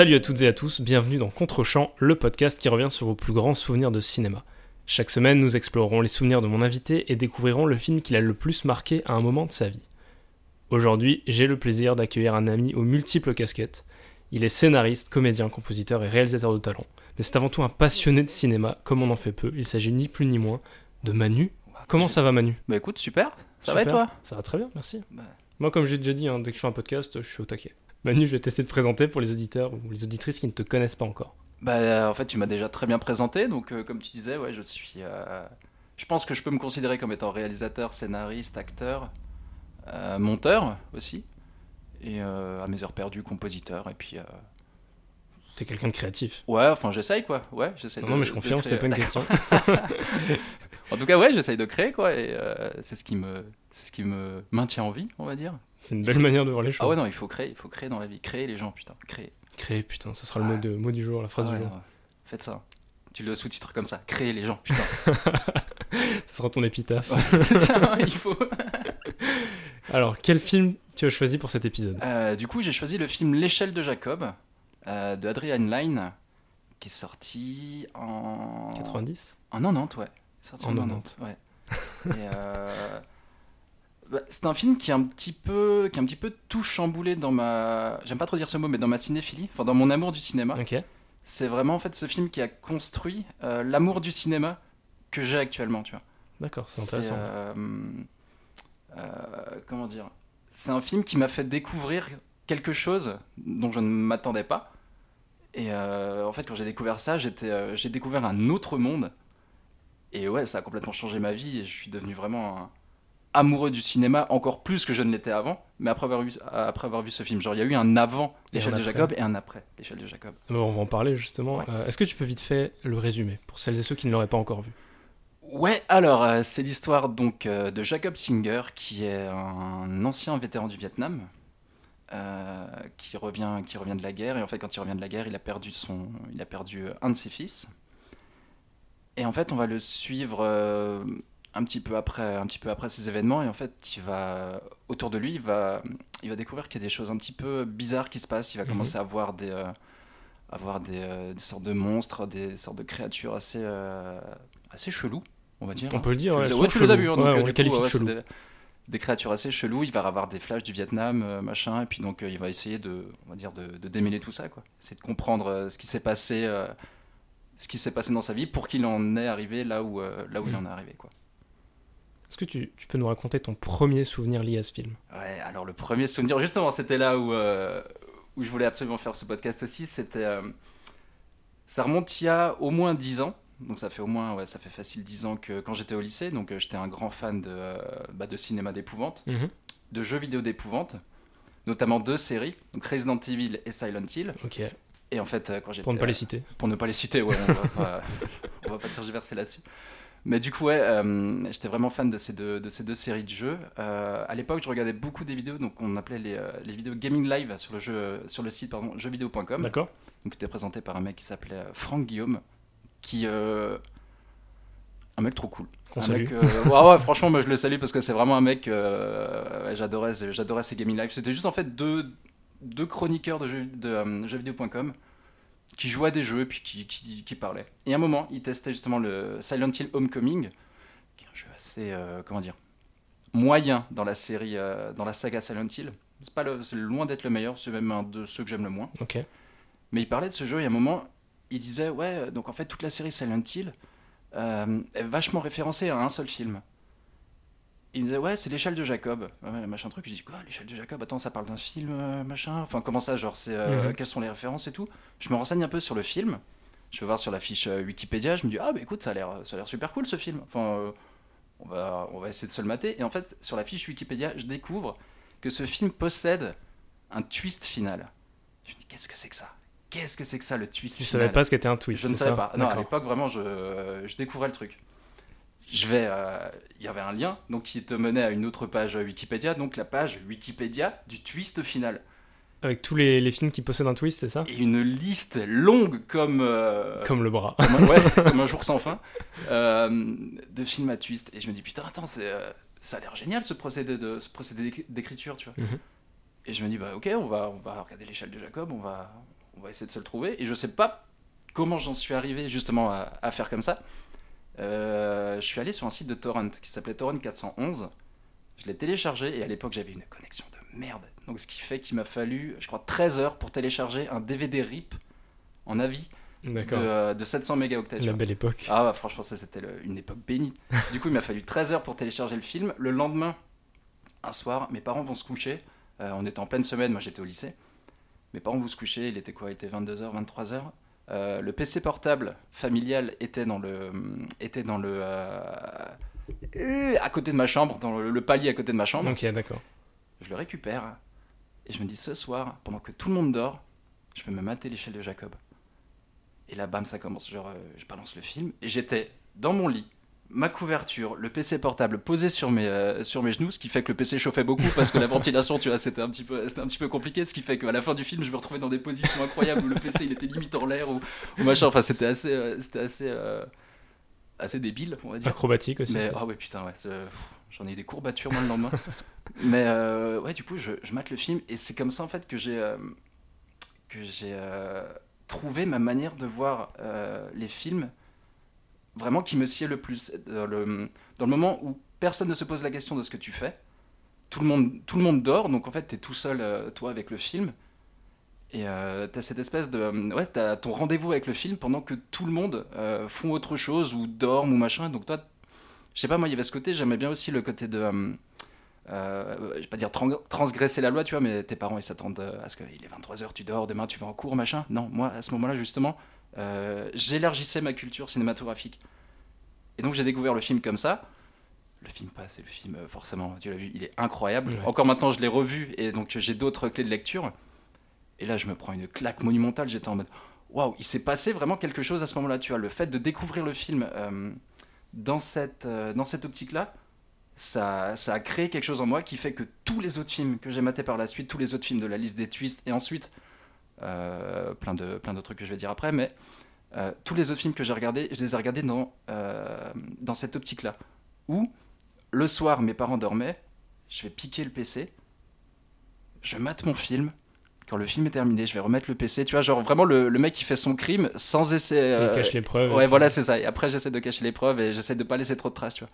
Salut à toutes et à tous, bienvenue dans Contre-champ, le podcast qui revient sur vos plus grands souvenirs de cinéma. Chaque semaine, nous explorerons les souvenirs de mon invité et découvrirons le film qui l'a le plus marqué à un moment de sa vie. Aujourd'hui, j'ai le plaisir d'accueillir un ami aux multiples casquettes. Il est scénariste, comédien, compositeur et réalisateur de talent. Mais c'est avant tout un passionné de cinéma, comme on en fait peu. Il s'agit ni plus ni moins de Manu. Comment ça va Manu? Bah écoute, super. Ça va et toi? Ça va très bien, merci. Bah. Moi, comme j'ai déjà dit, hein, dès que je fais un podcast, je suis au taquet. Manu, je vais tester de présenter pour les auditeurs ou les auditrices qui ne te connaissent pas encore. Bah euh, en fait, tu m'as déjà très bien présenté, donc euh, comme tu disais, ouais, je suis. euh, Je pense que je peux me considérer comme étant réalisateur, scénariste, acteur, euh, monteur aussi, et à mes heures perdues, compositeur, et puis. T'es quelqu'un de créatif. Ouais, enfin j'essaye quoi, ouais, j'essaye. Non, de- non, mais je confirme, c'était pas une question. En tout cas, ouais, j'essaye de créer quoi, et c'est ce qui me, c'est ce qui me maintient en vie, on va dire. C'est une belle manière de voir les choses. Ah ouais, non, il faut créer, il faut créer dans la vie, créer les gens, putain, créer. Créer, putain, ça sera le mot, de, mot du jour, la phrase Ah ouais, du jour. non. Faites ça. Tu le sous-titres comme ça, créer les gens, putain. Ça sera ton épitaphe. Ouais, c'est ça, il faut. Alors, quel film tu as choisi pour cet épisode? Euh, du coup, j'ai choisi le film L'échelle de Jacob euh, de Adrian Lyne, qui est sorti en. 90 En 90, ouais. Sorti En en 90, ouais. Et, euh, bah, c'est un film qui est un petit peu, qui est un petit peu tout chamboulé dans ma. J'aime pas trop dire ce mot, mais dans ma cinéphilie, enfin dans mon amour du cinéma. C'est vraiment en fait ce film qui a construit euh, l'amour du cinéma que j'ai actuellement, tu vois. D'accord, c'est intéressant. euh, euh, comment dire? C'est un film qui m'a fait découvrir quelque chose dont je ne m'attendais pas. Et en fait, quand j'ai découvert ça, j'étais, j'ai découvert un autre monde. Et ouais, ça a complètement changé ma vie. Et je suis devenu vraiment un amoureux du cinéma, encore plus que je ne l'étais avant. Mais après avoir vu, après avoir vu ce film, genre il y a eu un avant l'échelle de. Jacob et un après l'échelle de Jacob. Alors, on va en parler justement. Ouais. Euh, Est-ce que tu peux vite fait le résumer pour celles et ceux qui ne l'auraient pas encore vu? Ouais, alors euh, c'est l'histoire donc euh, de Jacob Singer, qui est un ancien vétéran du Vietnam, qui revient, qui revient de la guerre. Et en fait, quand il revient de la guerre, il a perdu son, il a perdu un de ses fils. Et en fait, on va le suivre un petit peu après, un petit peu après ces événements. Et en fait, il va autour de lui, il va, il va découvrir qu'il y a des choses un petit peu bizarres qui se passent. Il va Mhm. commencer à voir des, euh, à voir des, euh, des sortes de monstres, des sortes de créatures assez, euh, assez cheloues, on va dire. On peut le dire, Tu ouais. les ouais, tu les as hein, Ouais, donc, euh, on les coup, qualifie de des, des créatures assez cheloues. Il va avoir des flashs du Vietnam, machin, et puis donc il va essayer de, on va dire, de, de démêler tout ça, quoi. C'est de comprendre ce qui s'est passé, ce qui s'est passé dans sa vie pour qu'il en est arrivé là où, là où il Mm. en est arrivé, quoi. Est-ce que tu, tu peux nous raconter ton premier souvenir lié à ce film? Ouais, alors le premier souvenir, justement, c'était là où, euh, où je voulais absolument faire ce podcast aussi. C'était. euh, ça remonte il y a au moins 10 ans. Donc ça fait au moins, ouais, ça fait facile 10 ans que quand j'étais au lycée. Donc euh, j'étais un grand fan de, bah, de cinéma d'épouvante, de jeux vidéo d'épouvante, notamment deux séries, donc Resident Evil et Silent Hill. Ok, Et en fait, quand j'étais. pour ne pas les citer. Pour ne pas les citer, ouais, on va pas, on va pas tergiverser là-dessus. Mais du coup, ouais, euh, j'étais vraiment fan de ces deux, de ces deux séries de jeux. Euh, à l'époque, je regardais beaucoup des vidéos, donc on appelait les, euh, les vidéos gaming live sur le, jeu, sur le site pardon, jeuxvideo.com. D'accord Donc, c'était présenté par un mec qui s'appelait euh, Franck Guillaume, qui. euh, un mec trop cool. Un mec, ouais, ouais, franchement, moi je le salue parce que c'est vraiment un mec. ouais, j'adorais, j'adorais ses gaming live. C'était juste en fait deux, deux chroniqueurs de, jeux, de jeuxvideo.com qui jouaient à des jeux et puis qui, qui, qui parlaient. Et à un moment, ils testaient justement le Silent Hill Homecoming, qui est un jeu assez, euh, comment dire, moyen dans la série, euh, dans la saga Silent Hill. C'est pas le- loin d'être le meilleur, c'est même un de ceux que j'aime le moins. Mais il parlait de ce jeu et à un moment, il disait Ouais, donc en fait, toute la série Silent Hill euh, est vachement référencée à un seul film. Il me disait Ouais, c'est l'échelle de Jacob. Ouais, machin truc. Je dis Quoi, l'échelle de Jacob? Attends, ça parle d'un film, euh, machin? Enfin, comment ça Genre, c'est, euh, Mhm. quelles sont les références et tout? Je me renseigne un peu sur le film. Je vais voir sur la fiche euh, Wikipédia. Je me dis Ah, bah écoute, ça a l'air, ça a l'air super cool ce film. Enfin, euh, on, va, on va essayer de se le mater. Et en fait, sur la fiche Wikipédia, je découvre que ce film possède un twist final. Je me dis Qu'est-ce que c'est que ça? Qu'est-ce que c'est que ça, le twist Tu final? savais pas ce qu'était un twist je ne savais ça? pas. Non, à l'époque, vraiment, je, je découvrais le truc. Je vais. euh, Il y avait un lien donc, qui te menait à une autre page Wikipédia, donc la page Wikipédia du twist final. Avec tous les, les films qui possèdent un twist, c'est ça? Et une liste longue comme. euh, Comme le bras. comme ouais, comme un jour sans fin euh, de films à twist. Et je me dis, putain, attends, euh, ça a l'air génial ce procédé, de, ce procédé d'éc- d'écriture, tu vois. Mhm. Et je me dis, bah ok, on va, on va regarder l'échelle de Jacob, on va, on va essayer de se le trouver. Et je sais pas comment j'en suis arrivé justement à, à faire comme ça. Euh, je suis allé sur un site de torrent qui s'appelait Torrent 411. Je l'ai téléchargé et à l'époque j'avais une connexion de merde. Donc ce qui fait qu'il m'a fallu, je crois, 13 heures pour télécharger un DVD RIP en avis de, euh, de 700 mégaoctets. La belle époque. Ah bah, franchement ça c'était une époque bénie. du coup il m'a fallu 13 heures pour télécharger le film. Le lendemain, un soir, mes parents vont se coucher. Euh, on était en pleine semaine, moi j'étais au lycée. Mes parents vont se coucher, il était quoi? Il était 22h, 23h. Euh, le PC portable familial était dans le était dans le euh, à côté de ma chambre, dans le, le palier à côté de ma chambre. Ok, d'accord. Je le récupère et je me dis ce soir, pendant que tout le monde dort, je vais me mater l'échelle de Jacob. Et là, bam, ça commence. Genre, euh, je balance le film et j'étais dans mon lit, ma couverture, le PC portable posé sur mes, euh, sur mes genoux, ce qui fait que le PC chauffait beaucoup parce que la ventilation, tu vois, c'était un, petit peu- c'était un petit peu compliqué. Ce qui fait qu'à la fin du film, je me retrouvais dans des positions incroyables où le PC il était limite en l'air ou, ou machin. Enfin, c'était assez, euh, c'était assez, euh, assez débile, on va dire. Acrobatique aussi. Mais ah ouais putain ouais, j'en ai eu des courbatures moi le lendemain. Mais ouais du coup je, je mate le film et c'est comme ça en fait que j'ai que j'ai trouvé ma manière de voir les films vraiment qui me sied le plus dans le, dans le moment où personne ne se pose la question de ce que tu fais. Tout le monde, tout le monde dort, donc en fait, tu es tout seul, euh, toi, avec le film. Et euh, tu as cette espèce de. euh, Ouais, tu as ton rendez-vous avec le film pendant que tout le monde euh, font autre chose ou dorment ou machin. Donc toi, je sais pas, moi, il y avait ce côté, j'aimais bien aussi le côté de. euh, je vais pas dire tran- transgresser la loi, tu vois, mais tes parents ils s'attendent à ce qu'il est 23h, tu dors, demain tu vas en cours, machin. Non, moi à ce moment-là, justement, euh, j'élargissais ma culture cinématographique. Et donc j'ai découvert le film comme ça. Le film passe et le film, euh, forcément, tu l'as vu, il est incroyable. Ouais. Encore maintenant, je l'ai revu et donc j'ai d'autres clés de lecture. Et là, je me prends une claque monumentale. J'étais en mode waouh, il s'est passé vraiment quelque chose à ce moment-là. Tu vois, le fait de découvrir le film euh, dans cette, dans cette optique-là, ça, ça a créé quelque chose en moi qui fait que tous les autres films que j'ai matés par la suite, tous les autres films de la liste des twists, et ensuite plein de plein d'autres trucs que je vais dire après, mais euh, tous les autres films que j'ai regardés, je les ai regardés dans, euh, dans cette optique-là. Où le soir, mes parents dormaient, je vais piquer le PC, je mate mon film. Quand le film est terminé, je vais remettre le PC. Tu vois, genre vraiment le, le mec qui fait son crime sans essayer. Il euh, cache les preuves. Ouais, voilà, c'est ça. Et après, j'essaie de cacher les preuves et j'essaie de pas laisser trop de traces, tu vois.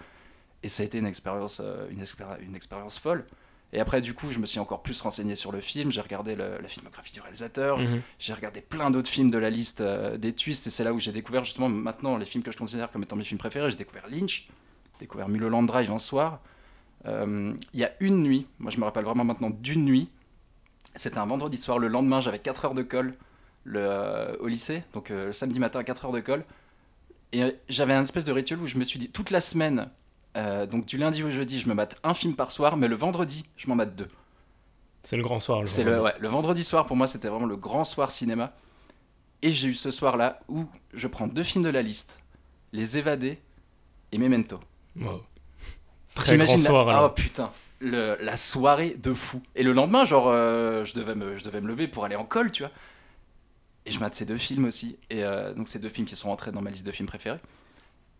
Et ça a été une expérience, euh, une, expéri- une expérience folle. Et après, du coup, je me suis encore plus renseigné sur le film. J'ai regardé le- la filmographie du réalisateur. Mhm. J'ai regardé plein d'autres films de la liste euh, des twists. Et c'est là où j'ai découvert justement maintenant les films que je considère comme étant mes films préférés. J'ai découvert Lynch, j'ai découvert Mulholland Drive un soir. Euh, Il y a une nuit, moi je me rappelle vraiment maintenant d'une nuit. C'était un vendredi soir. Le lendemain, j'avais 4 heures de colle le, euh, au lycée. Donc le samedi matin, 4 heures de colle. Et j'avais un espèce de rituel où je me suis dit, toute la semaine, euh, donc du lundi au jeudi, je me mate un film par soir, mais le vendredi, je m'en mate deux. C'est le grand soir. Le C'est le, vendredi. ouais, le vendredi soir, pour moi, c'était vraiment le grand soir cinéma. Et j'ai eu ce soir-là où je prends deux films de la liste, Les Évadés et Memento. Wow. Très grand la- soir. Alors. putain, le- la soirée de fou. Et le lendemain, genre, euh, je, devais me, je devais me lever pour aller en colle, tu vois. Et je mate ces deux films aussi. Et euh, donc, ces deux films qui sont rentrés dans ma liste de films préférés.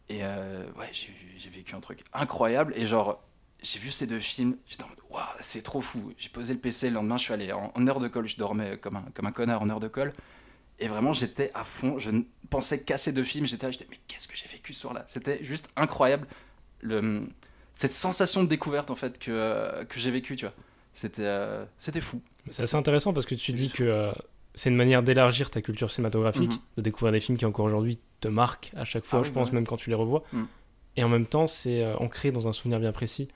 Et euh, ouais, j'ai vécu un truc incroyable. Et genre, j'ai vu ces deux films, j'étais en mode, waouh, c'est trop fou. J'ai posé le PC, le lendemain, je suis allé en, en heure de colle, je dormais comme un, comme un connard en heure de colle. Et vraiment, j'étais à fond. Je ne pensais qu'à ces deux films. J'étais là, j'étais, mais qu'est-ce que j'ai vécu ce soir-là? C'était juste incroyable. Le, cette sensation de découverte, en fait, que, euh, que j'ai vécu, tu vois. C'était euh, c'était fou. C'est assez intéressant parce que tu dis fou. que euh, c'est une manière d'élargir ta culture cinématographique, Mhm. de découvrir des films qui encore aujourd'hui te marquent à chaque fois, Ah je oui, pense, bah ouais. même quand tu les revois. Mhm. Et en même temps, c'est euh, ancré dans un souvenir bien précis.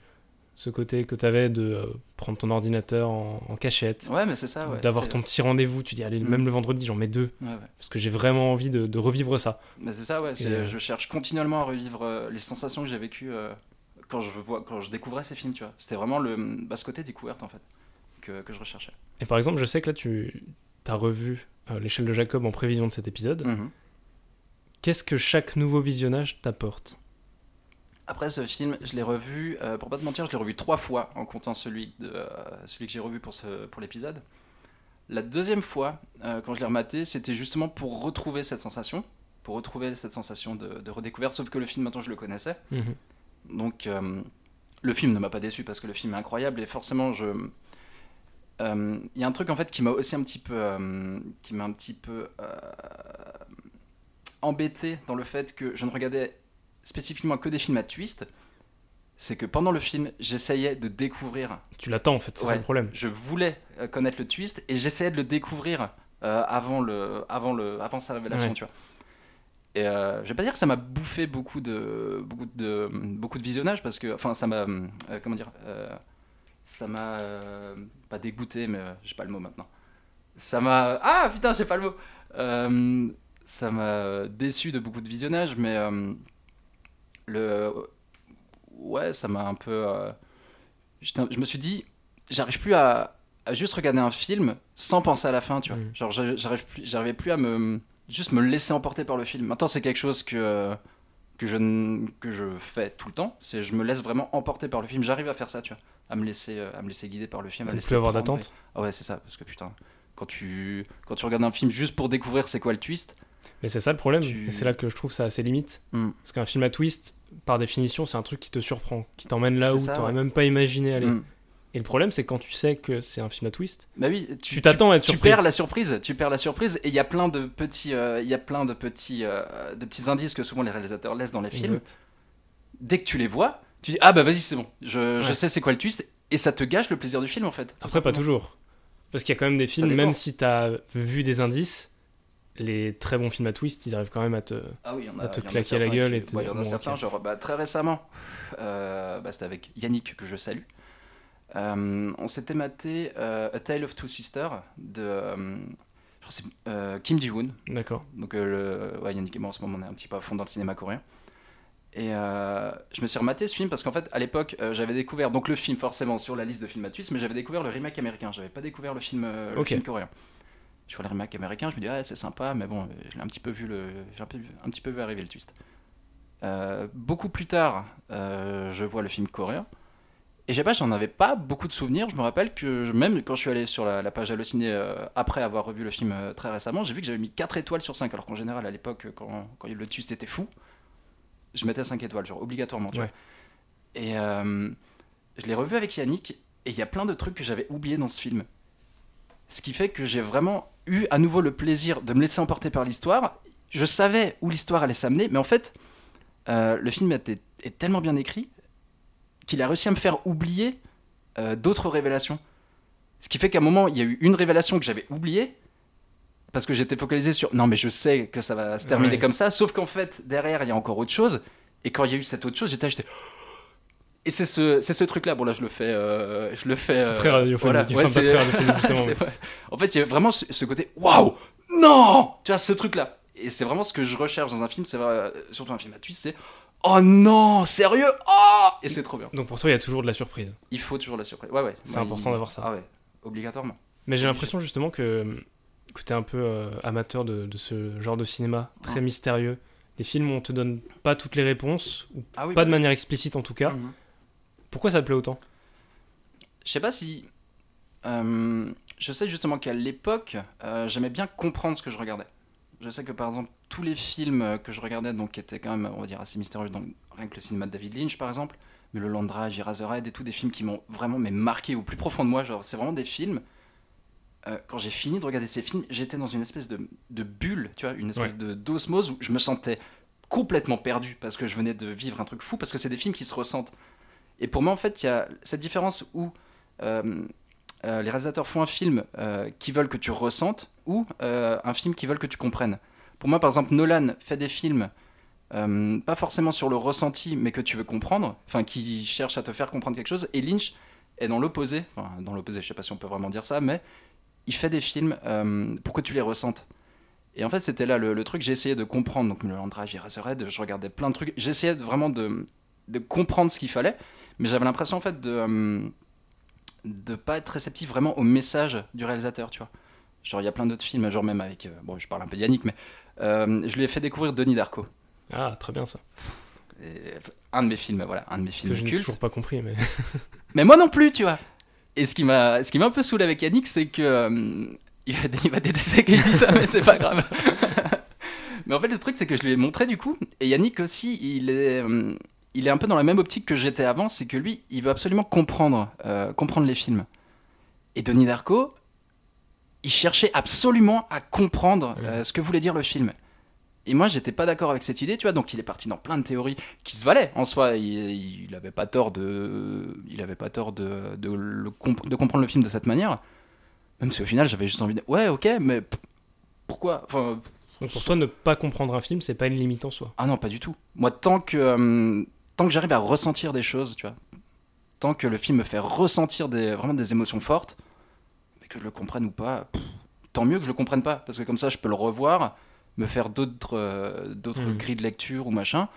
Ce côté que tu avais de euh, prendre ton ordinateur en, en cachette, Ouais, mais c'est ça, ouais. d'avoir ton petit rendez-vous. Tu dis, allez, Mhm. même le vendredi, j'en mets deux, Ouais, parce que j'ai vraiment envie de, de revivre ça. Mais c'est ça, ouais. euh, Je cherche continuellement à revivre euh, les sensations que j'ai vécues euh, quand, je vois, quand je découvrais ces films, tu vois. C'était vraiment le, bah, ce côté découverte, en fait, que, que je recherchais. Et par exemple, je sais que là, tu as revu euh, l'échelle de Jacob en prévision de cet épisode. Mhm. Qu'est-ce que chaque nouveau visionnage t'apporte? Après ce film, je l'ai revu, euh, pour pas te mentir, je l'ai revu trois fois en comptant celui, de, euh, celui que j'ai revu pour, ce, pour l'épisode. La deuxième fois, euh, quand je l'ai rematé, c'était justement pour retrouver cette sensation, pour retrouver cette sensation de, de redécouverte, sauf que le film, maintenant, je le connaissais. Mhm. Donc, le film ne m'a pas déçu parce que le film est incroyable et forcément, je, euh, il y a un truc en fait qui m'a aussi un petit peu, euh, qui m'a un petit peu euh, embêté dans le fait que je ne regardais spécifiquement que des films à twist. C'est que pendant le film, j'essayais de découvrir. Tu l'attends en fait, c'est ça Ouais. le problème. Je voulais euh, connaître le twist et j'essayais de le découvrir euh, avant le, avant le, avant sa révélation, Ouais. tu vois. Et euh, je vais pas dire que ça m'a bouffé beaucoup de, beaucoup de, beaucoup de visionnage parce que, enfin, ça m'a, euh, comment dire, euh, ça m'a euh, pas dégoûté, mais euh, j'ai pas le mot maintenant. Ça m'a, ah putain, j'ai pas le mot. Euh, ça m'a déçu de beaucoup de visionnage, mais le, ouais, ça m'a un peu. je me suis dit, j'arrive plus à, à juste regarder un film sans penser à la fin, tu vois. Mhm. Genre, j'arrive plus, j'arrivais plus à me juste me laisser emporter par le film. Maintenant, c'est quelque chose que que je que je fais tout le temps. C'est je me laisse vraiment emporter par le film. J'arrive à faire ça, tu vois, à me laisser euh, à me laisser guider par le film, à Ne plus avoir d'attente. Ah ouais, c'est ça, parce que putain, quand tu quand tu regardes un film juste pour découvrir c'est quoi le twist, Mais c'est ça le problème, Tu- et c'est là que je trouve ça assez limite. Hmm. Parce qu'un film à twist, par définition, c'est un truc qui te surprend, qui t'emmène là où ça, t'aurais ouais. même pas imaginé aller. hmm. Et le problème, c'est quand tu sais que c'est un film à twist, bah oui, tu t'attends à être tu surpris. perds la surprise, tu perds la surprise et il y a plein de petits, euh, il y a plein de petits, euh, de petits indices que souvent les réalisateurs laissent dans les films. Exact. Dès que tu les vois, tu dis ah bah vas-y c'est bon, je, je sais c'est quoi le twist et ça te gâche le plaisir du film en fait. Après, pas toujours. Parce qu'il y a quand même des films, même si t'as vu des indices, les très bons films à twist, ils arrivent quand même à te. Ah oui, a, à te il y en a claquer la certains gueule qui- et te- ouais, il y en a bon, certains, genre bah, très récemment, euh, bah, c'était avec Yannick que je salue. Euh, on s'était maté euh, A Tale of Two Sisters de euh, je crois euh, Kim Ji-woon. D'accord. Donc euh, le, ouais, Yannick et moi en ce moment on est un petit peu à fond dans le cinéma coréen. Et euh, je me suis rematé ce film parce qu'en fait à l'époque euh, j'avais découvert donc le film forcément sur la liste de films à twist, mais j'avais découvert le remake américain. J'avais pas découvert le film, euh, le film coréen. Je vois le remake américain, je me dis ah c'est sympa, mais bon je l'ai un petit peu vu le, j'ai un petit peu vu arriver le twist. Euh, beaucoup plus tard, je vois le film coréen. Et j'ai pas, j'en avais pas beaucoup de souvenirs. Je me rappelle que je- même quand je suis allé sur la, la page Allociné euh, après avoir revu le film euh, très récemment, j'ai vu que j'avais mis 4 étoiles sur 5. Alors qu'en général, à l'époque, quand, quand le twist était fou, je mettais 5 étoiles, genre obligatoirement. Tu Ouais. vois. Et euh, je l'ai revu avec Yannick, et il y a plein de trucs que j'avais oubliés dans ce film. Ce qui fait que j'ai vraiment eu à nouveau le plaisir de me laisser emporter par l'histoire. Je savais où l'histoire allait s'amener, mais en fait, euh, le film était- est tellement bien écrit qu'il a réussi à me faire oublier euh, d'autres révélations. Ce qui fait qu'à un moment, il y a eu une révélation que j'avais oubliée, parce que j'étais focalisé sur non, mais je sais que ça va se terminer Ouais. comme ça, sauf qu'en fait, derrière, il y a encore autre chose. Et quand il y a eu cette autre chose, j'étais j'étais- Et c'est ce, c'est ce truc-là. Bon, là, je le fais. euh, je le fais C'est euh, très radiophonique. voilà. Enfin, Ouais, c'est- très radiophonique. En fait, il y a vraiment ce, ce côté waouh, non Tu vois, ce truc-là. Et c'est vraiment ce que je recherche dans un film, c'est euh, surtout un film à twist, c'est oh non, sérieux Oh Et c'est trop bien. Donc pour toi, il y a toujours de la surprise. Il faut toujours la surprise. Ouais, ouais. C'est Bah, important il- d'avoir ça. Ah ouais, obligatoirement. Mais j'ai l'impression justement que, t'es un peu euh, amateur de, de ce genre de cinéma, très mystérieux. Des films où on te donne pas toutes les réponses, ou Ah oui, pas bah de oui. manière explicite en tout cas. Mhm. Pourquoi ça te plaît autant? Je sais pas si. euh, je sais justement qu'à l'époque, euh, j'aimais bien comprendre ce que je regardais. Je sais que par exemple, tous les films que je regardais, donc qui étaient quand même, on va dire, assez mystérieux, donc rien que le cinéma de David Lynch par exemple, mais le Landrage, Eraserhead et tout, des films qui m'ont vraiment mais marqué au plus profond de moi. Genre, c'est vraiment des films. Euh, quand j'ai fini de regarder ces films, j'étais dans une espèce de, de bulle, tu vois, une espèce de d'osmose où je me sentais complètement perdu parce que je venais de vivre un truc fou, parce que c'est des films qui se ressentent. Et pour moi, en fait, il y a cette différence où euh, euh, les réalisateurs font un film qui veulent que tu ressentes ou un film qui veulent que tu comprennes. Pour moi, par exemple, Nolan fait des films euh, pas forcément sur le ressenti, mais que tu veux comprendre, enfin qui cherchent à te faire comprendre quelque chose. Et Lynch est dans l'opposé, enfin dans l'opposé, je sais pas si on peut vraiment dire ça, mais il fait des films euh, pour que tu les ressentes. Et en fait, c'était là le, le truc, j'ai essayé de comprendre. Donc, le Landrage, Eraserhead, je regardais plein de trucs. J'essayais vraiment de, de comprendre ce qu'il fallait, mais j'avais l'impression en fait de euh, de pas être réceptif vraiment au message du réalisateur, tu vois. Genre, il y a plein d'autres films, genre même avec. euh, bon, je parle un peu de Yannick, mais euh, je lui ai fait découvrir Denis Darko. Ah, très bien ça. Et, un de mes films, voilà, un de mes Que films je n'ai toujours pas compris, mais. Mais moi non plus, tu vois. Et ce qui m'a, ce qui m'a un peu saoulé avec Yannick, c'est que euh, il, va, il va détester que je dis ça, mais c'est pas grave. mais en fait, le truc, c'est que je lui ai montré du coup, et Yannick aussi, il est, euh, il est un peu dans la même optique que j'étais avant, c'est que lui, il veut absolument comprendre, euh, comprendre les films. Et Denis Darko, il cherchait absolument à comprendre ce que voulait dire le film. Et moi, j'étais pas d'accord avec cette idée, tu vois. Donc, il est parti dans plein de théories qui se valaient en soi. Il, il avait pas tort de, il avait pas tort de, de, le comp- de comprendre le film de cette manière. Même si au final, j'avais juste envie de, ouais, ok, mais pourquoi? Enfin, Donc pour toi, ne pas comprendre un film, c'est pas une limite en soi. ah non, pas du tout. Moi, tant que, euh, tant que j'arrive à ressentir des choses, tu vois, tant que le film me fait ressentir des, vraiment des émotions fortes, mais que je le comprenne ou pas, pff, tant mieux que je le comprenne pas, parce que comme ça, je peux le revoir, me faire d'autres euh, d'autres Mhm. grilles de lecture ou machin,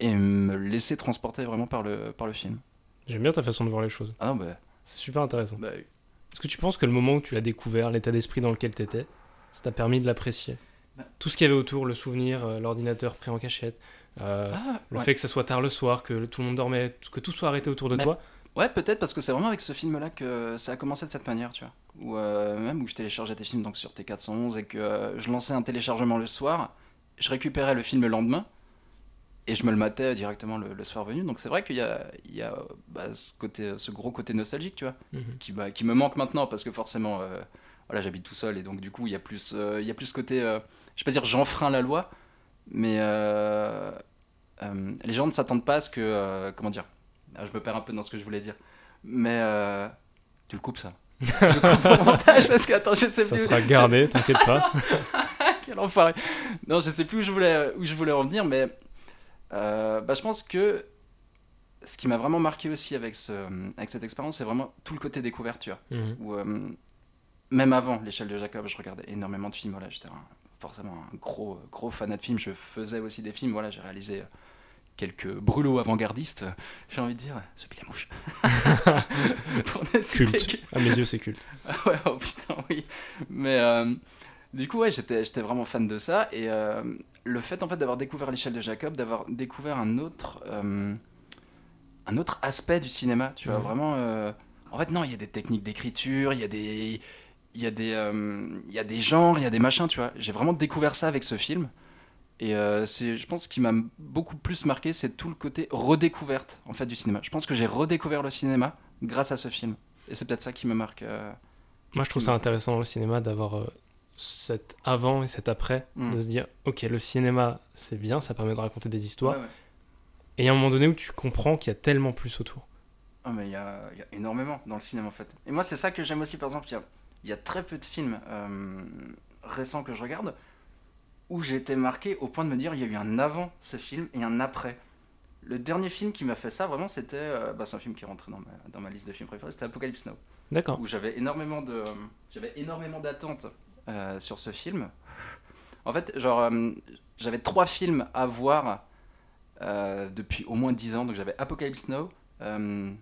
et me laisser transporter vraiment par le, par le film. J'aime bien ta façon de voir les choses. Ah bah, C'est super intéressant. bah, Est-ce que tu penses que le moment où tu l'as découvert, l'état d'esprit dans lequel t'étais, ça t'a permis de l'apprécier? Bah. Tout ce qu'il y avait autour, le souvenir, euh, l'ordinateur pris en cachette, euh, ah, le ouais. fait que ça soit tard le soir, que tout le monde dormait, que tout soit arrêté autour de toi. Ouais, peut-être parce que c'est vraiment avec ce film-là que ça a commencé de cette manière, tu vois. Ou euh, même où je téléchargeais tes films donc sur T411 et que euh, je lançais un téléchargement le soir, je récupérais le film le lendemain et je me le matais directement le, le soir venu. Donc c'est vrai qu'il y a, il y a bah, ce, côté, ce gros côté nostalgique, tu vois, Mhm. qui, bah, qui me manque maintenant parce que forcément, euh, voilà, j'habite tout seul et donc du coup, il y a plus, il y a plus ce côté, je vais pas dire j'enfreins la loi, mais les gens ne s'attendent pas à ce que, comment dire, ah, je me perds un peu dans ce que je voulais dire, mais euh, tu le coupes ça. tu le au montage parce que attends, je sais Ça plus. sera gardé, t'inquiète pas. Quel enfoiré. Non, je sais plus où je voulais, où je voulais en venir, mais euh, bah, je pense que ce qui m'a vraiment marqué aussi avec, ce, avec cette expérience, c'est vraiment tout le côté découverte, tu vois. Mhm. Où, euh, même avant l'échelle de Jacob, je regardais énormément de films. Voilà, j'étais forcément un gros, gros fanat de films. Je faisais aussi des films. Voilà, j'ai réalisé quelques brûlots avant-gardistes. J'ai envie de dire, ce la mouche. Culte. que- À mes yeux, c'est culte. ouais, oh putain, oui. Mais euh, du coup, ouais, j'étais, j'étais vraiment fan de ça. Et euh, le fait, en fait, d'avoir découvert l'échelle de Jacob, d'avoir découvert un autre, euh, un autre aspect du cinéma, tu vois, vraiment. en fait, non, il y a des techniques d'écriture, il y a des. Il y, a des, il y a des genres, il y a des machins, tu vois. J'ai vraiment découvert ça avec ce film. Et euh, je pense, ce qui m'a beaucoup plus marqué, c'est tout le côté redécouverte, en fait, du cinéma. Je pense que j'ai redécouvert le cinéma grâce à ce film. Et c'est peut-être ça qui me marque. euh, Moi, je trouve ça intéressant dans le cinéma d'avoir euh, cet avant et cet après, Mm. de se dire, ok, le cinéma, c'est bien, ça permet de raconter des histoires. Ouais, ouais. Et il y a un moment donné où tu comprends qu'il y a tellement plus autour. Ah, mais il y a, il y a énormément dans le cinéma en fait. Et moi, c'est ça que j'aime aussi, par exemple. Il y y a très peu de films euh, récents que je regarde où été marqué au point de me dire il y a eu un avant ce film et un après. Le dernier film qui m'a fait ça, vraiment, c'était. euh, bah, c'est un film qui est rentré dans ma, dans ma liste de films préférés, c'était Apocalypse Now. D'accord. Où j'avais énormément de. J'avais énormément d'attentes euh, sur ce film. En fait, genre, euh, j'avais trois films à voir euh, depuis au moins 10 ans. Donc j'avais Apocalypse Now. euh,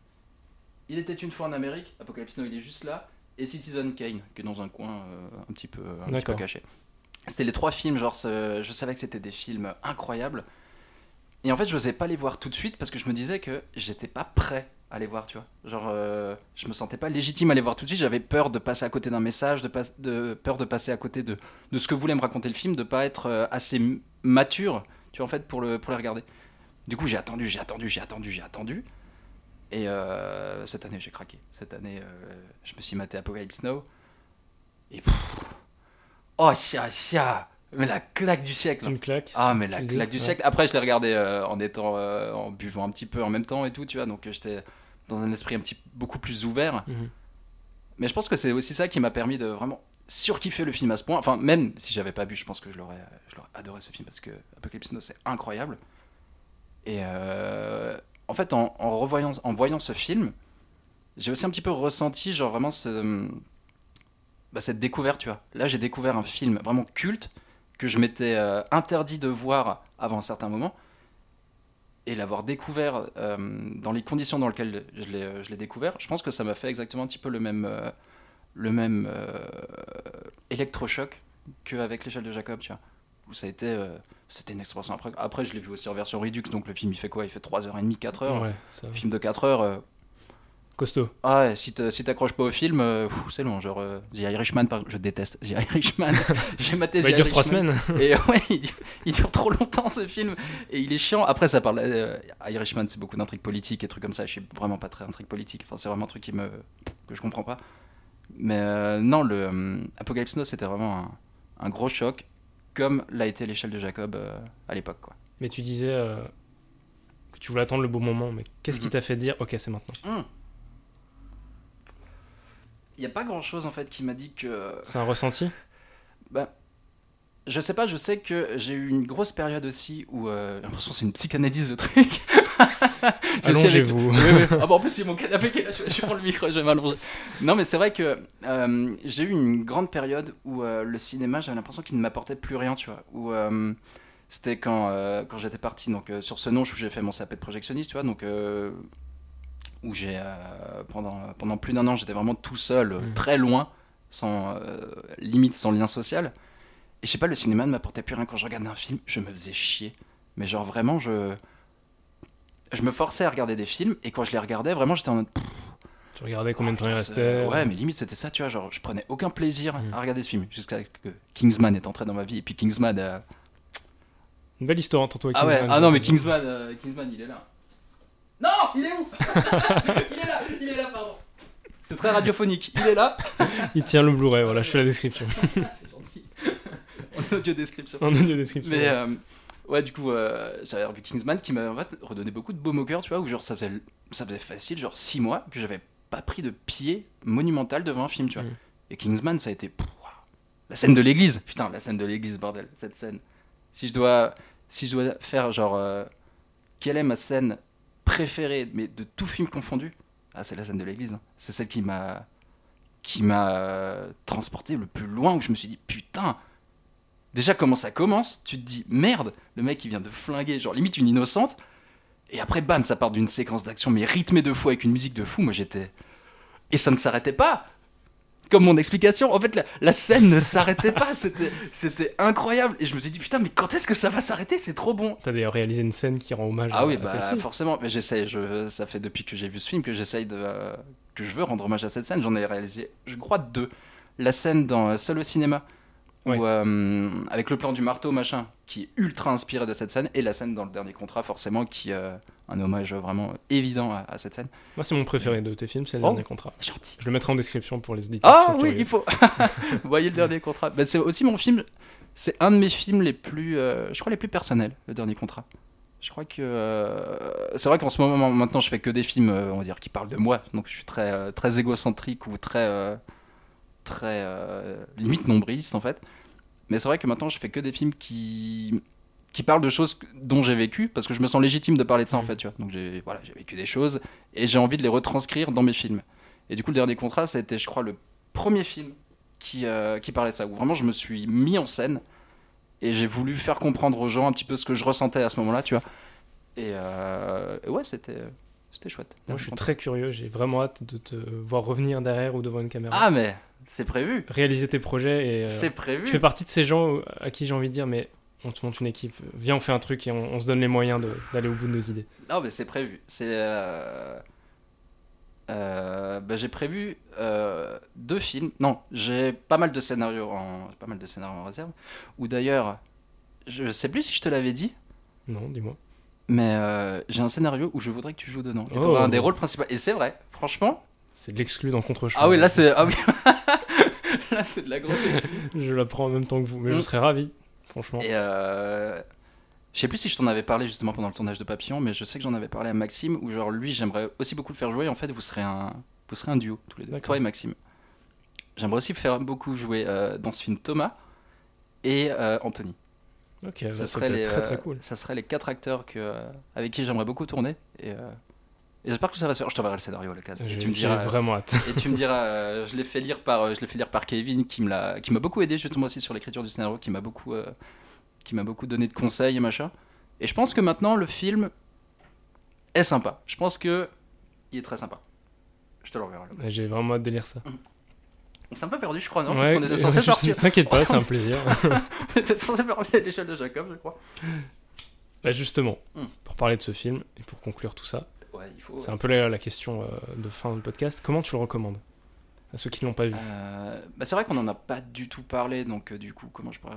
il était une fois en Amérique. Apocalypse Now, il est juste là. Et Citizen Kane, qui est dans un coin euh, un petit peu, un petit peu caché. C'était les trois films, genre, je savais que c'était des films incroyables. Et en fait, je n'osais pas les voir tout de suite parce que je me disais que j'étais pas prêt à les voir, tu vois. Genre, euh, je me sentais pas légitime à les voir tout de suite. J'avais peur de passer à côté d'un message, de, peur de passer à côté de, de ce que voulait me raconter le film, de pas être euh, assez mature, tu vois, en fait, pour, le, pour les regarder. Du coup, j'ai attendu, j'ai attendu, j'ai attendu, j'ai attendu. Et euh, cette année, j'ai craqué. Cette année, euh, je me suis maté Apocalypse Now. Et pff, oh, sia, sia, mais la claque du siècle. Une claque. Ah, mais la claque du ouais. siècle. Après, je l'ai regardé euh, en étant, euh, en buvant un petit peu en même temps et tout, tu vois. Donc, euh, j'étais dans un esprit un petit beaucoup plus ouvert. Mhm. Mais je pense que c'est aussi ça qui m'a permis de vraiment surkiffer le film à ce point. Enfin, même si j'avais pas bu, je pense que je l'aurais, je l'aurais adoré ce film parce que Apocalypse Now c'est incroyable. Et en fait, en, en revoyant, en voyant ce film, j'ai aussi un petit peu ressenti genre vraiment ce, bah, cette découverte, tu vois. Là, j'ai découvert un film vraiment culte que je m'étais euh, interdit de voir avant un certain moment. Et l'avoir découvert euh, dans les conditions dans lesquelles je l'ai, je l'ai découvert, je pense que ça m'a fait exactement un petit peu le même, euh, le même électrochoc qu'avec l'échelle de Jacob, tu vois. Où ça a été, c'était une expérience après. Après, je l'ai vu aussi en version Redux, donc le film il fait quoi? Il fait 3h30, 4h. Ouais. Film de 4 heures. euh, Costaud. ah ouais, si t'a- si t'accroches pas au film, euh, c'est long. Genre, euh, The Irishman, par- je déteste The Irishman. J'ai maté Bah, il dure 3 Irishman. semaines. Et ouais, il dure, il dure trop longtemps ce film. Et il est chiant. Après, ça parle. euh, Irishman, c'est beaucoup d'intrigues politiques et trucs comme ça. Je suis vraiment pas très intrigue politique. Enfin, c'est vraiment un truc qui me, que je comprends pas. Mais euh, non, le Apocalypse Now, c'était vraiment un, un gros choc, comme l'a été l'échelle de Jacob à l'époque. quoi. Mais tu disais que tu voulais attendre le bon moment, mais qu'est-ce qui Mhm. t'a fait dire ok, c'est maintenant? Il n'y a pas grand chose en fait qui m'a dit que. C'est un ressenti? Bah, je sais pas, je sais que j'ai eu une grosse période aussi où. Euh, j'ai l'impression que c'est une psychanalyse le truc. Sais avec- Allongez-vous. Oui, oui. Ah bah en plus, a mon canapé qui est là, je, je pour le micro, je vais m'allonger. Non, mais c'est vrai que euh, j'ai eu une grande période où euh, le cinéma, j'avais l'impression qu'il ne m'apportait plus rien, tu vois. Où euh, c'était quand, euh, quand j'étais parti donc, euh, sur ce nom où j'ai fait mon CAP de projectionniste, tu vois, donc euh, où j'ai euh, pendant, pendant plus d'un an, j'étais vraiment tout seul, euh, Mhm. très loin, sans euh, limite, sans lien social. Et je sais pas, le cinéma ne m'apportait plus rien. Quand je regardais un film, je me faisais chier. Mais genre vraiment, je. Je me forçais à regarder des films, et quand je les regardais, vraiment, j'étais en mode. Tu regardais combien de temps il Putain, restait Ouais, mais limite, c'était ça, tu vois. Genre, je prenais aucun plaisir Mm. à regarder ce film, jusqu'à que Kingsman est entré dans ma vie. Et puis Kingsman. euh, Une belle histoire entre toi et Ah ouais, Kingsman. ah non, mais Kingsman, euh, Kingsman, il est là. Non, il est où Il est là, il est là, pardon. C'est très radiophonique. Il est là. Il tient le Blu-ray, voilà, je fais la description. C'est gentil. En audio description. En audio description. Mais euh, ouais, du coup, euh, j'avais revu Kingsman qui m'a en fait redonné beaucoup de baume au cœur, tu vois, où genre ça faisait, ça faisait facile, genre 6 mois que j'avais pas pris de pied monumental devant un film, tu vois. Mm. Et Kingsman, ça a été. pff, la scène de l'église, putain, la scène de l'église, bordel, cette scène. Si je dois, si je dois faire genre. euh, quelle est ma scène préférée, mais de tout film confondu Ah, c'est la scène de l'église. hein. C'est celle qui m'a. qui m'a euh, transporté le plus loin, où je me suis dit, putain, Déjà, comment ça commence? Tu te dis, merde, le mec il vient de flinguer, genre limite une innocente. Et après, bam, ça part d'une séquence d'action, mais rythmée de fou avec une musique de fou. Moi j'étais. Et ça ne s'arrêtait pas Comme mon explication, en fait, la, la scène ne s'arrêtait pas. C'était, c'était incroyable. Et je me suis dit, putain, mais quand est-ce que ça va s'arrêter? C'est trop bon. T'as d'ailleurs réalisé une scène qui rend hommage Ah à, oui, bah celle-ci. forcément. Mais j'essaie, je, ça fait depuis que j'ai vu ce film que j'essaye de. euh, que je veux rendre hommage à cette scène. J'en ai réalisé, je crois, deux. La scène dans euh, Seul au cinéma, où, Ouais. euh, avec le plan du marteau, machin, qui est ultra inspiré de cette scène, et la scène dans le dernier contrat, forcément, qui euh, un hommage vraiment évident à, à cette scène. Moi, c'est mon préféré de tes films, c'est le Oh. dernier contrat. Gentil. Je le mettrai en description pour les auditeurs. Ah oui, il faut. Vous voyez le dernier contrat. Bah, c'est aussi mon film. C'est un de mes films les plus, euh, je crois, les plus personnels, le dernier contrat. Je crois que euh, c'est vrai qu'en ce moment maintenant je fais que des films, euh, on va dire, qui parlent de moi. Donc je suis très très égocentrique ou très très limite nombriliste en fait. Mais c'est vrai que maintenant je fais que des films qui qui parlent de choses dont j'ai vécu parce que je me sens légitime de parler de ça en Mhm. fait. Tu vois. Donc j'ai voilà j'ai vécu des choses et j'ai envie de les retranscrire dans mes films. Et du coup le dernier contrat ça a été je crois le premier film qui euh, qui parlait de ça où vraiment je me suis mis en scène et j'ai voulu faire comprendre aux gens un petit peu ce que je ressentais à ce moment-là, tu vois. Et, euh, et ouais, c'était c'était chouette. Moi, je suis très curieux, j'ai vraiment hâte de te voir revenir derrière ou devant une caméra. Ah mais c'est prévu, Réaliser tes projets et. euh, c'est prévu. Tu fais partie de ces gens à qui j'ai envie de dire, mais on te monte une équipe, viens, on fait un truc et on, on se donne les moyens d'aller au bout de nos idées. Non mais c'est prévu. C'est euh, euh, bah, j'ai prévu euh, deux films. Non, j'ai pas mal de scénarios en pas mal de scénarios en réserve. Ou d'ailleurs, je sais plus si je te l'avais dit. Non, dis-moi. Mais euh, j'ai un scénario où je voudrais que tu joues dedans. Et Oh. un des rôles principaux. Et c'est vrai, franchement. C'est de l'exclu dans contre Ah oui, là c'est. Ah oui. là c'est de la grosse exclu. Je l'apprends en même temps que vous, mais je Mm. serais ravi, franchement. Et euh, je sais plus si je t'en avais parlé justement pendant le tournage de Papillon, mais je sais que j'en avais parlé à Maxime, où genre lui j'aimerais aussi beaucoup le faire jouer. En fait, vous serez un, vous serez un duo tous les deux, toi et Maxime. J'aimerais aussi faire beaucoup jouer euh, dans ce film Thomas et euh, Anthony. Ok, ça serait les, très très euh, cool. ça serait les quatre acteurs que, avec qui j'aimerais beaucoup tourner. Et, et j'espère que ça va se faire. Je t'enverrai le scénario à l'occasion. Et J'ai tu me j'ai diras. vraiment hâte. Et tu me diras, euh, je l'ai fait lire par, euh, je l'ai fait lire par Kevin, qui me l'a, qui m'a beaucoup aidé justement aussi sur l'écriture du scénario, qui m'a beaucoup, euh, qui m'a beaucoup donné de conseils et machin. Et je pense que maintenant le film est sympa. Je pense que il est très sympa. Je te l'enverrai. là. J'ai vraiment hâte de lire ça. On s'est un peu perdu, je crois, non? Ouais, Parce qu'on était censé partir. T'inquiète pas, c'est un plaisir. On était censé parler à l'échelle de Jacob, je crois. Bah, justement, Mm. pour parler de ce film et pour conclure tout ça, Ouais, il faut. c'est un peu la, la question euh, de fin de podcast. Comment tu le recommandes à ceux qui l'ont pas vu? Euh, bah, c'est vrai qu'on en a pas du tout parlé, donc euh, du coup, comment je pourrais.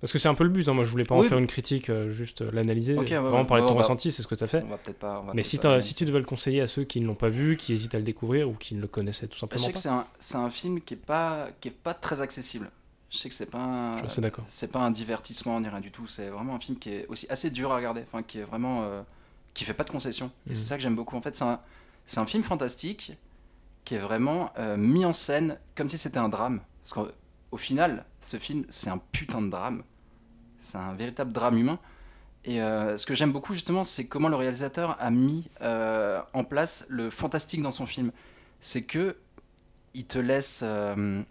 Parce que c'est un peu le but, hein. moi je voulais pas en faire une critique, juste l'analyser, Ok, ouais, vraiment ouais. parler de ton on va- ressenti, c'est ce que tu as fait. On va pas. on va Mais si, pas tu devais le conseiller à ceux qui ne l'ont pas vu, qui hésitent à le découvrir ou qui ne le connaissaient tout Je simplement sais que c'est un, film qui est pas, qui est pas très accessible. Je sais que c'est pas, un, je c'est pas un divertissement ni rien du tout. C'est vraiment un film qui est aussi assez dur à regarder, enfin qui est vraiment, qui fait pas de concessions. Et c'est ça que j'aime beaucoup. En fait, c'est un, un film fantastique qui est vraiment euh, mis en scène comme si c'était un drame. Parce qu'au au final, ce film, c'est un putain de drame. C'est un véritable drame humain. Et euh, ce que j'aime beaucoup justement, c'est comment le réalisateur a mis euh, en place le fantastique dans son film. C'est que il te laisse, euh,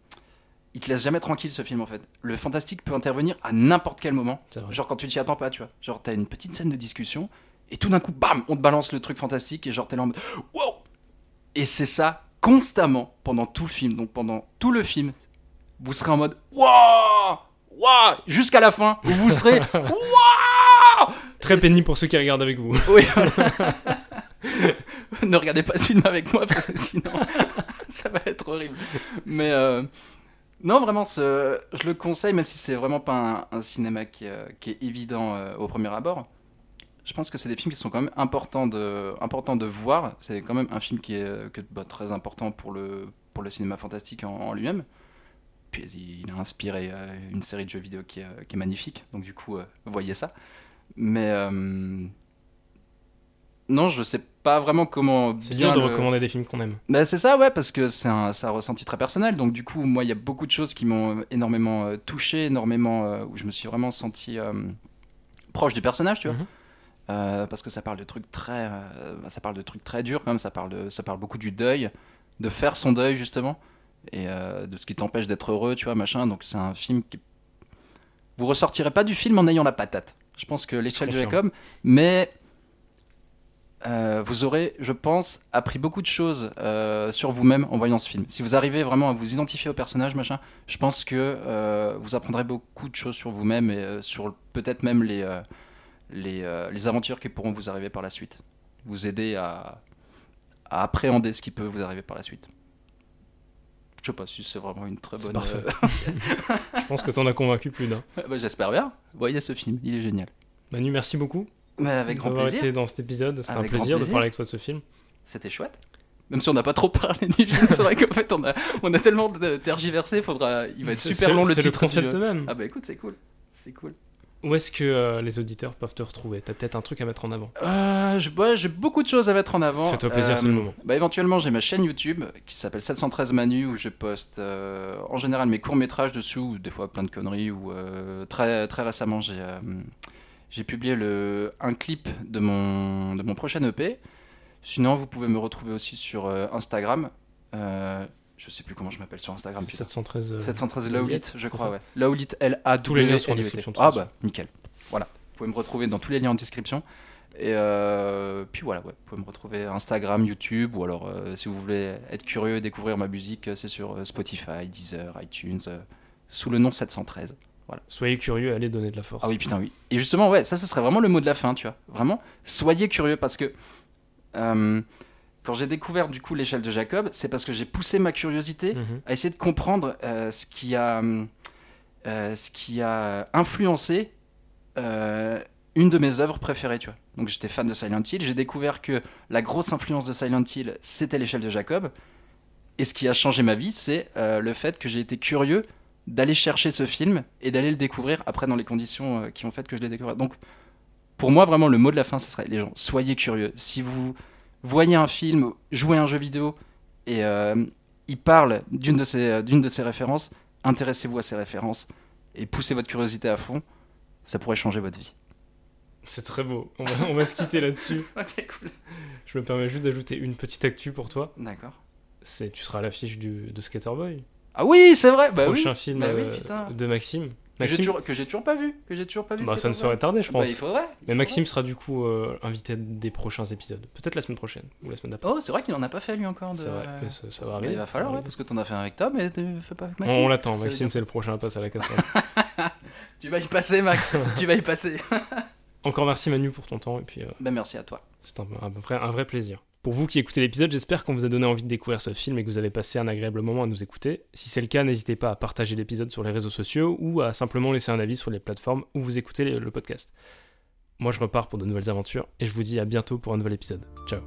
il te laisse jamais tranquille ce film en fait. Le fantastique peut intervenir à n'importe quel moment. Genre quand tu t'y attends pas, tu vois. Genre t'as une petite scène de discussion et tout d'un coup, bam, on te balance le truc fantastique et genre t'es là en mode wow. Et c'est ça constamment pendant tout le film. Donc pendant tout le film, vous serez en mode wow, wow, jusqu'à la fin où vous serez wow. Très pénible pour ceux qui regardent avec vous. Oui. ne regardez pas ce film avec moi parce que sinon ça va être horrible. Mais euh, non, vraiment, ce, je le conseille, même si c'est vraiment pas un, un cinéma qui, euh, qui est évident euh, au premier abord. Je pense que c'est des films qui sont quand même importants de, importants de voir. C'est quand même un film qui est euh, bah, très important pour le, pour le cinéma fantastique en, en lui-même. Puis il a inspiré euh, une série de jeux vidéo qui est, euh, qui est magnifique. Donc du coup, euh, voyez ça. Mais euh, non, je sais pas vraiment comment C'est bien de le- recommander des films qu'on aime. bah, c'est ça, ouais, parce que c'est un, un ressenti très personnel. Donc, du coup, moi, il y a beaucoup de choses qui m'ont énormément touché, énormément. où je me suis vraiment senti proche du personnage, tu vois. Mhm. Euh, parce que ça parle de trucs très. euh, bah, ça parle de trucs très durs, quand même. Ça parle, de, ça parle beaucoup du deuil, de faire son deuil, justement. Et euh, de ce qui t'empêche d'être heureux, tu vois, machin. Donc, c'est un film qui. Vous ressortirez pas du film en ayant la patate. Je pense que l'échelle de. Jacob, mais. Vous aurez, je pense, appris beaucoup de choses sur vous-même en voyant ce film. Si vous arrivez vraiment à vous identifier au personnage, machin, je pense que vous apprendrez beaucoup de choses sur vous-même et sur peut-être même les, les, euh, les aventures qui pourront vous arriver par la suite. Vous aider à, à appréhender ce qui peut vous arriver par la suite. Je sais pas si c'est vraiment une très C'est bonne. parfait. euh, Je pense que t'en as convaincu plus d'un. bah, J'espère bien. Voyez ce film, il est génial. Manu, merci beaucoup Mais avec grand plaisir. été dans cet épisode. C'était un plaisir de parler avec toi de ce film. C'était chouette. Même si on n'a pas trop parlé du film, c'est vrai qu'en fait on a, on a tellement tergiversé, faudra, il va être C'est- super long le C'est titre. le du- concept même. Ah bah écoute, c'est cool. C'est cool. Où est-ce que euh, les auditeurs peuvent te retrouver? T'as peut-être un truc à mettre en avant. Euh, je- ouais, j'ai beaucoup de choses à mettre en avant. Fais-toi plaisir, c'est le moment. Bah éventuellement, j'ai ma chaîne YouTube qui s'appelle 713 Manu où je poste euh, en général mes courts métrages dessus, ou des fois plein de conneries. Ou euh, très très récemment, j'ai euh, j'ai publié le un clip de mon de mon prochain EP. Sinon, vous pouvez me retrouver aussi sur euh, Instagram. Je sais plus comment je m'appelle sur Instagram. putain. 713. euh, 713 Laolit, je crois, ouais. Laolit, l a Tous les liens sont en description, Ah bah, nickel. Voilà. Vous pouvez me retrouver dans tous les liens en description. Et euh, puis voilà, ouais. Vous pouvez me retrouver Instagram, YouTube, ou alors euh, si vous voulez être curieux et découvrir ma musique, c'est sur euh, Spotify, Deezer, iTunes, sous le nom 713. Soyez curieux, allez donner de la force. Ah oui, putain, oui. Et justement, ouais, ça, ce serait vraiment le mot de la fin, tu vois. Vraiment, soyez curieux parce que quand j'ai découvert du coup l'échelle de Jacob, c'est parce que j'ai poussé ma curiosité Mhm. à essayer de comprendre euh, ce qui a euh, ce qui a influencé euh, une de mes œuvres préférées, tu vois. Donc j'étais fan de Silent Hill, j'ai découvert que la grosse influence de Silent Hill, c'était l'échelle de Jacob. Et ce qui a changé ma vie, c'est euh, le fait que j'ai été curieux d'aller chercher ce film et d'aller le découvrir après dans les conditions euh, qui ont fait que je l'ai découvert. Donc pour moi, vraiment, le mot de la fin, ce serait les gens, soyez curieux. Si vous voyez un film, jouez un jeu vidéo et euh, il parle d'une de, ces, d'une de ces références, intéressez-vous à ces références et poussez votre curiosité à fond. Ça pourrait changer votre vie. C'est très beau. On va, on va se quitter là-dessus. Ok, cool. Je me permets juste d'ajouter une petite actu pour toi. D'accord. C'est tu seras à l'affiche du de Skater Boy, Ah oui, c'est vrai. Bah oui. prochain film Bah oui, euh, de Maxime. Que j'ai toujours, que j'ai toujours pas vu. Que j'ai toujours pas vu. bah, ça ne saurait tarder, je Bah, pense. il faudrait. il Mais faudrait. Maxime sera du coup euh, invité des prochains épisodes. Peut-être la semaine prochaine ou la semaine d'après. Oh, c'est vrai qu'il en a pas fait lui encore. De... C'est vrai, mais ça, ça va Bah, arriver. il va falloir, ouais, parce que t'en as fait un avec Tom, mais tu fais pas avec Maxime. on l'attend, Maxime c'est le prochain à passer à la casserole. Tu vas y passer, Max. tu vas y passer. Encore merci Manu pour ton temps et puis euh, Ben merci à toi. c'est un, un vrai, un vrai plaisir. Pour vous qui écoutez l'épisode, j'espère qu'on vous a donné envie de découvrir ce film et que vous avez passé un agréable moment à nous écouter. Si c'est le cas, n'hésitez pas à partager l'épisode sur les réseaux sociaux ou à simplement laisser un avis sur les plateformes où vous écoutez le podcast. Moi je repars pour de nouvelles aventures et je vous dis à bientôt pour un nouvel épisode. Ciao